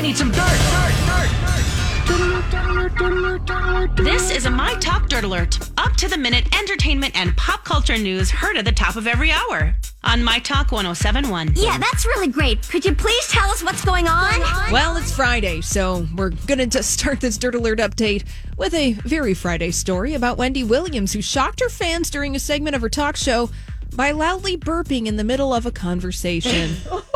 I need some dirt, This is a My Talk Dirt Alert. Up to the minute entertainment and pop culture news heard at the top of every hour on My Talk 1071. Yeah, that's really great. Could you please tell us what's going on? Well, it's Friday, so we're gonna just start this Dirt Alert update with a very Friday story about Wendy Williams, who shocked her fans during a segment of her talk show by loudly burping in the middle of a conversation.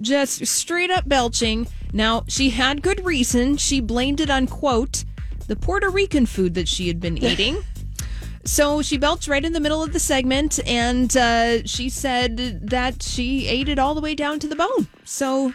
Just straight up belching. Now, she had good reason. She blamed it on, quote, the Puerto Rican food that she had been eating. So she belched right in the middle of the segment, and uh, she said that she ate it all the way down to the bone. So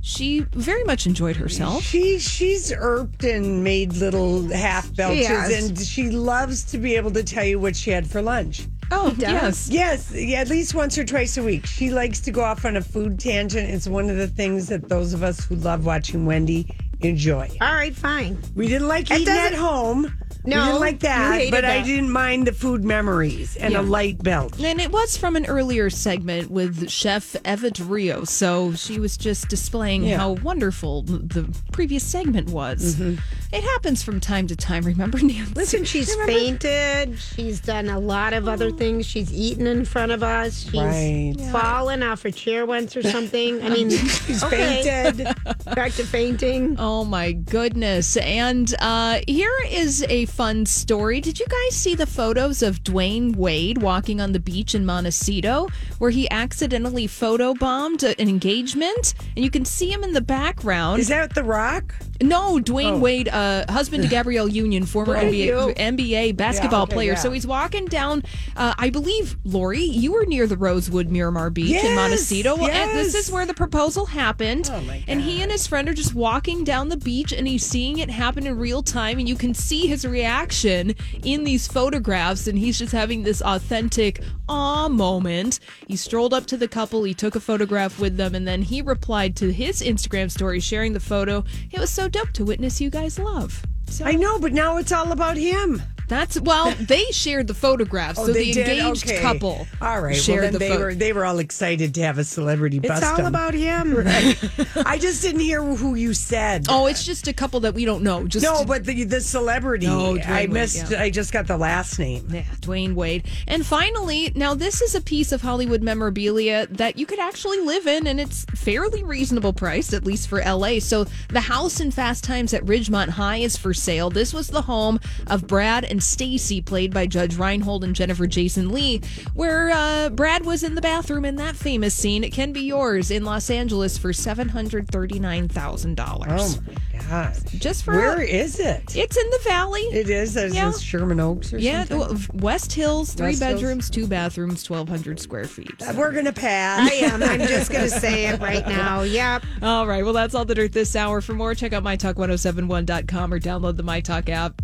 she very much enjoyed herself. She she's erped and made little half belches, has. and she loves to be able to tell you what she had for lunch. Oh, yes. Yes, yeah, at least once or twice a week. She likes to go off on a food tangent. It's one of the things that those of us who love watching Wendy enjoy. All right, fine. We didn't like It eating at doesn't- home. we No, didn't like you that, hated but I that. didn't mind the food memories and Yeah. a light belch. And it was from an earlier segment with Chef Evet Rio. So she was just displaying Yeah. how wonderful the previous segment was. Mm-hmm. It happens from time to time, remember, Nancy? Listen, she's fainted. She's done a lot of other things. She's eaten in front of us. She's Right. fallen off a chair once or something. I mean, She's okay. fainted. Back to fainting. Oh my goodness. And uh, here is a fun story. Did you guys see the photos of Dwyane Wade walking on the beach in Montecito where he accidentally photobombed an engagement? And you can see him in the background. Is that The Rock? No, Dwyane Oh. Wade, uh, husband to Gabrielle Union, former NBA. NBA basketball okay, player. yeah. So he's walking down, uh, I believe, Lori, you were near the Rosewood Miramar Beach in Montecito. Well, and this is where the proposal happened. Oh, And he and his friend are just walking down the beach and he's seeing it happen in real time. And you can see his reaction in these photographs. And he's just having this authentic aw moment. He strolled up to the couple, he took a photograph with them, and then he replied to his Instagram story sharing the photo. It was so dope to witness you guys love. So I know, but now it's all about him. That's well, they shared the photographs. Oh, so the did? engaged Okay. couple All right. shared well, the they were they were all excited to have a celebrity It's all him. about him. I just didn't hear who you said. Oh, it's just a couple that we don't know. Just no, but the the celebrity. No, Dwyane I Wade, missed. yeah. I just got the last name. Yeah, Dwyane Wade. And finally, now this is a piece of Hollywood memorabilia that you could actually live in, and it's fairly reasonable priced, at least for LA. So the house in Fast Times at Ridgemont High is for sale. This was the home of Brad and Stacy, played by Judge Reinhold and Jennifer Jason Leigh, where uh, Brad was in the bathroom in that famous scene. It can be yours in Los Angeles for seven hundred thirty nine thousand dollars. Oh my god! Just for Where is it? it's in the valley. It is. Is Yeah. Sherman Oaks or Yeah, something? West Hills, three West Hills. bedrooms, two bathrooms, twelve hundred square feet. We're gonna pass. I am. I'm just going to say it right now. Yep. All right, well, that's all the dirt this hour. For more, check out mytalk1071.com or download the MyTalk app.